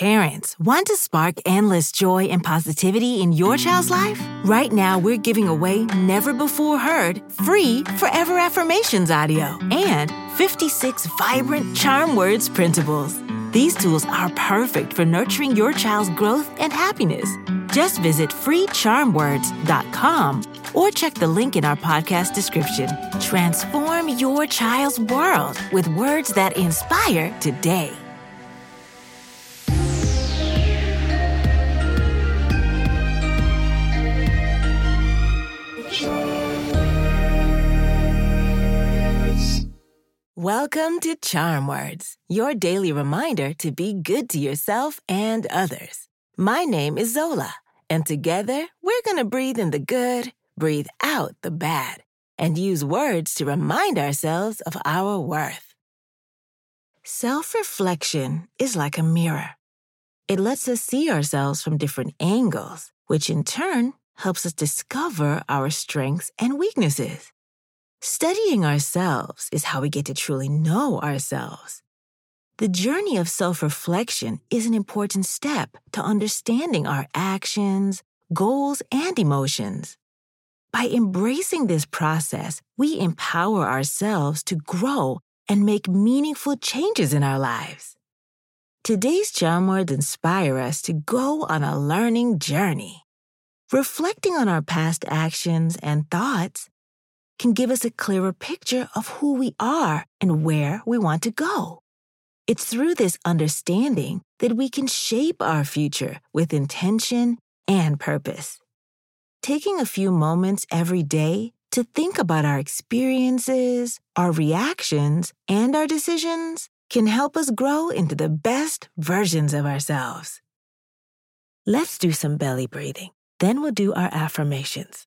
Parents, want to spark endless joy and positivity in your child's life? Right now, we're giving away never before heard free Forever Affirmations audio and 56 vibrant charm words printables. These tools are perfect for nurturing your child's growth and happiness. Just visit freecharmwords.com or check the link in our podcast description. Transform your child's world with words that inspire today. Welcome to Charm Words, your daily reminder to be good to yourself and others. My name is Zola, and together we're going to breathe in the good, breathe out the bad, and use words to remind ourselves of our worth. Self reflection is like a mirror. It lets us see ourselves from different angles, which in turn helps us discover our strengths and weaknesses. Studying ourselves is how we get to truly know ourselves. The journey of self reflection is an important step to understanding our actions, goals, and emotions. By embracing this process, we empower ourselves to grow and make meaningful changes in our lives. Today's charm words inspire us to go on a learning journey. Reflecting on our past actions and thoughts can give us a clearer picture of who we are and where we want to go. It's through this understanding that we can shape our future with intention and purpose. Taking a few moments every day to think about our experiences, our reactions, and our decisions can help us grow into the best versions of ourselves. Let's do some belly breathing. Then we'll do our affirmations.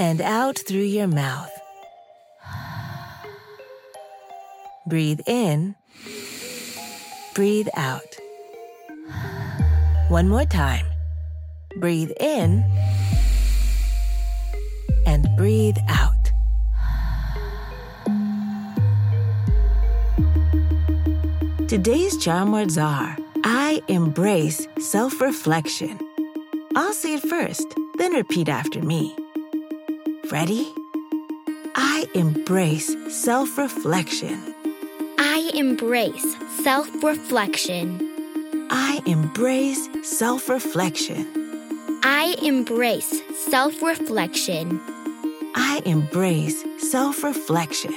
and out through your mouth. Breathe in, breathe out. One more time. Breathe in and breathe out. Today's charm words are I embrace self reflection. I'll say it first, then repeat after me. Ready? I embrace self reflection. I embrace self reflection. I embrace self reflection. I embrace self reflection. I embrace self reflection.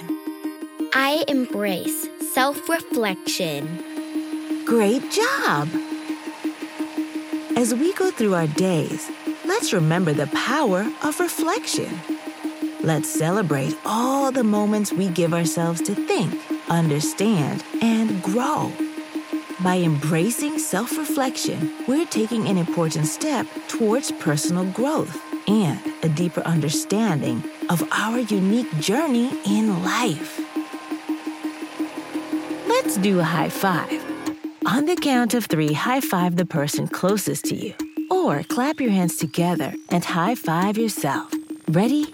I embrace self reflection. Great job! As we go through our days, let's remember the power of reflection. Let's celebrate all the moments we give ourselves to think, understand, and grow. By embracing self reflection, we're taking an important step towards personal growth and a deeper understanding of our unique journey in life. Let's do a high five. On the count of three, high five the person closest to you, or clap your hands together and high five yourself. Ready?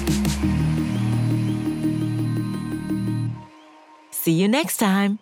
See you next time.